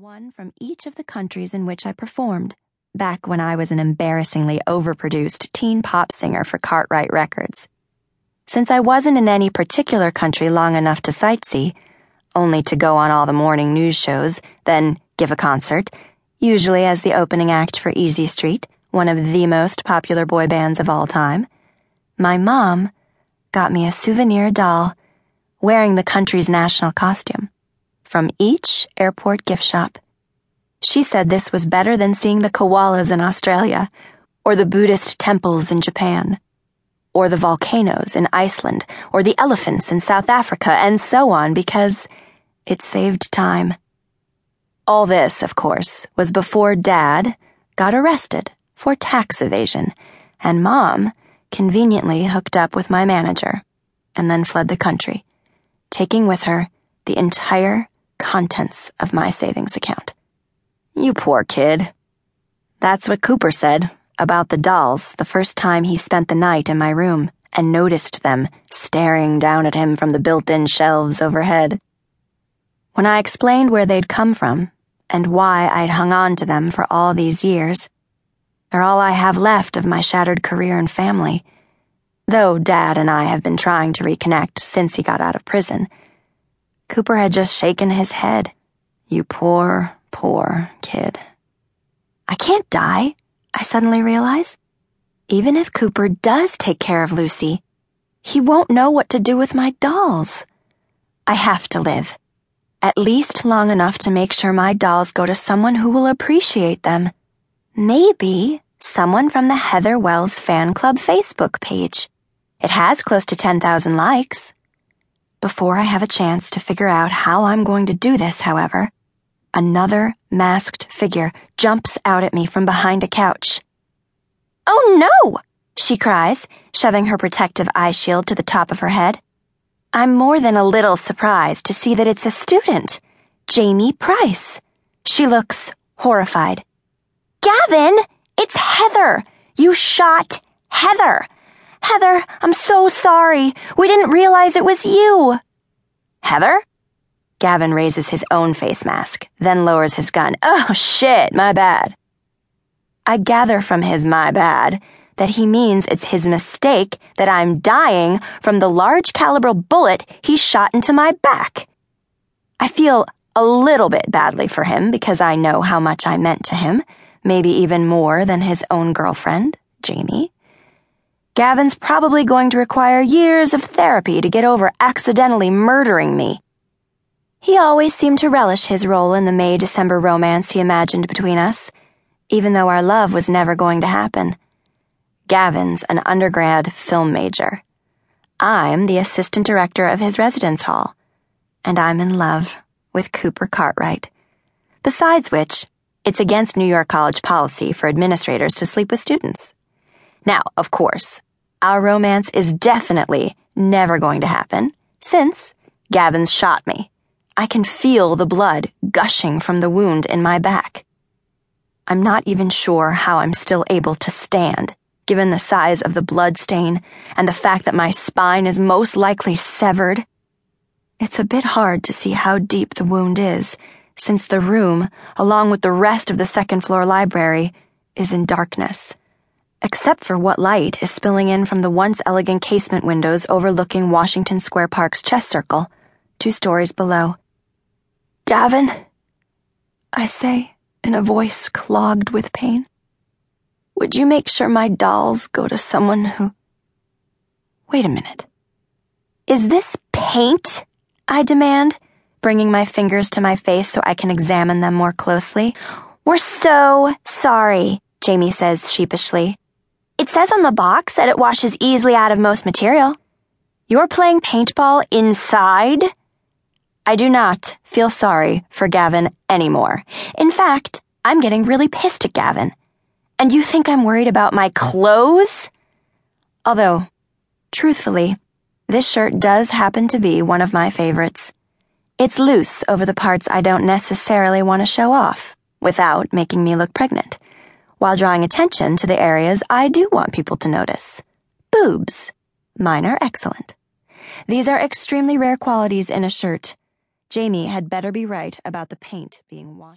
one from each of the countries in which I performed, back when I was an embarrassingly overproduced teen pop singer for Cartwright Records. Since I wasn't in any particular country long enough to sightsee, only to go on all the morning news shows, then give a concert, usually as the opening act for Easy Street, one of the most popular boy bands of all time, my mom got me a souvenir doll wearing the country's national costume from each airport gift shop. She said this was better than seeing the koalas in Australia, or the Buddhist temples in Japan, or the volcanoes in Iceland, or the elephants in South Africa, and so on, because it saved time. All this, of course, was before Dad got arrested for tax evasion, and Mom conveniently hooked up with my manager, and then fled the country, taking with her the entire contents of my savings account. You poor kid. That's what Cooper said about the dolls the first time he spent the night in my room and noticed them staring down at him from the built in shelves overhead. When I explained where they'd come from and why I'd hung on to them for all these years, they're all I have left of my shattered career and family, though Dad and I have been trying to reconnect since he got out of prison. Cooper had just shaken his head. You poor, poor kid. I can't die, I suddenly realize. Even if Cooper does take care of Lucy, he won't know what to do with my dolls. I have to live. At least long enough to make sure my dolls go to someone who will appreciate them. Maybe someone from the Heather Wells Fan Club Facebook page. It has close to 10,000 likes. Before I have a chance to figure out how I'm going to do this, however, another masked figure jumps out at me from behind a couch. Oh no! she cries, shoving her protective eye shield to the top of her head. I'm more than a little surprised to see that it's a student, Jamie Price. She looks horrified. Gavin, it's Heather. You shot Heather. Heather, I'm so sorry. We didn't realize it was you. Heather? Gavin raises his own face mask, then lowers his gun. Oh, shit, my bad. I gather from his my bad that he means it's his mistake that I'm dying from the large caliber bullet he shot into my back. I feel a little bit badly for him because I know how much I meant to him, maybe even more than his own girlfriend, Jamie. Gavin's probably going to require years of therapy to get over accidentally murdering me. He always seemed to relish his role in the May December romance he imagined between us, even though our love was never going to happen. Gavin's an undergrad film major. I'm the assistant director of his residence hall, and I'm in love with Cooper Cartwright. Besides which, it's against New York College policy for administrators to sleep with students. Now, of course, our romance is definitely never going to happen, since Gavin's shot me. I can feel the blood gushing from the wound in my back. I'm not even sure how I'm still able to stand, given the size of the blood stain and the fact that my spine is most likely severed. It's a bit hard to see how deep the wound is, since the room, along with the rest of the second floor library, is in darkness except for what light is spilling in from the once elegant casement windows overlooking Washington Square Park's chess circle, two stories below. Gavin, I say in a voice clogged with pain, would you make sure my dolls go to someone who. Wait a minute. Is this paint? I demand, bringing my fingers to my face so I can examine them more closely. We're so sorry, Jamie says sheepishly. It says on the box that it washes easily out of most material. You're playing paintball inside? I do not feel sorry for Gavin anymore. In fact, I'm getting really pissed at Gavin. And you think I'm worried about my clothes? Although, truthfully, this shirt does happen to be one of my favorites. It's loose over the parts I don't necessarily want to show off, without making me look pregnant while drawing attention to the areas I do want people to notice. Boobs. Mine are excellent. These are extremely rare qualities in a shirt. Jamie had better be right about the paint being washed.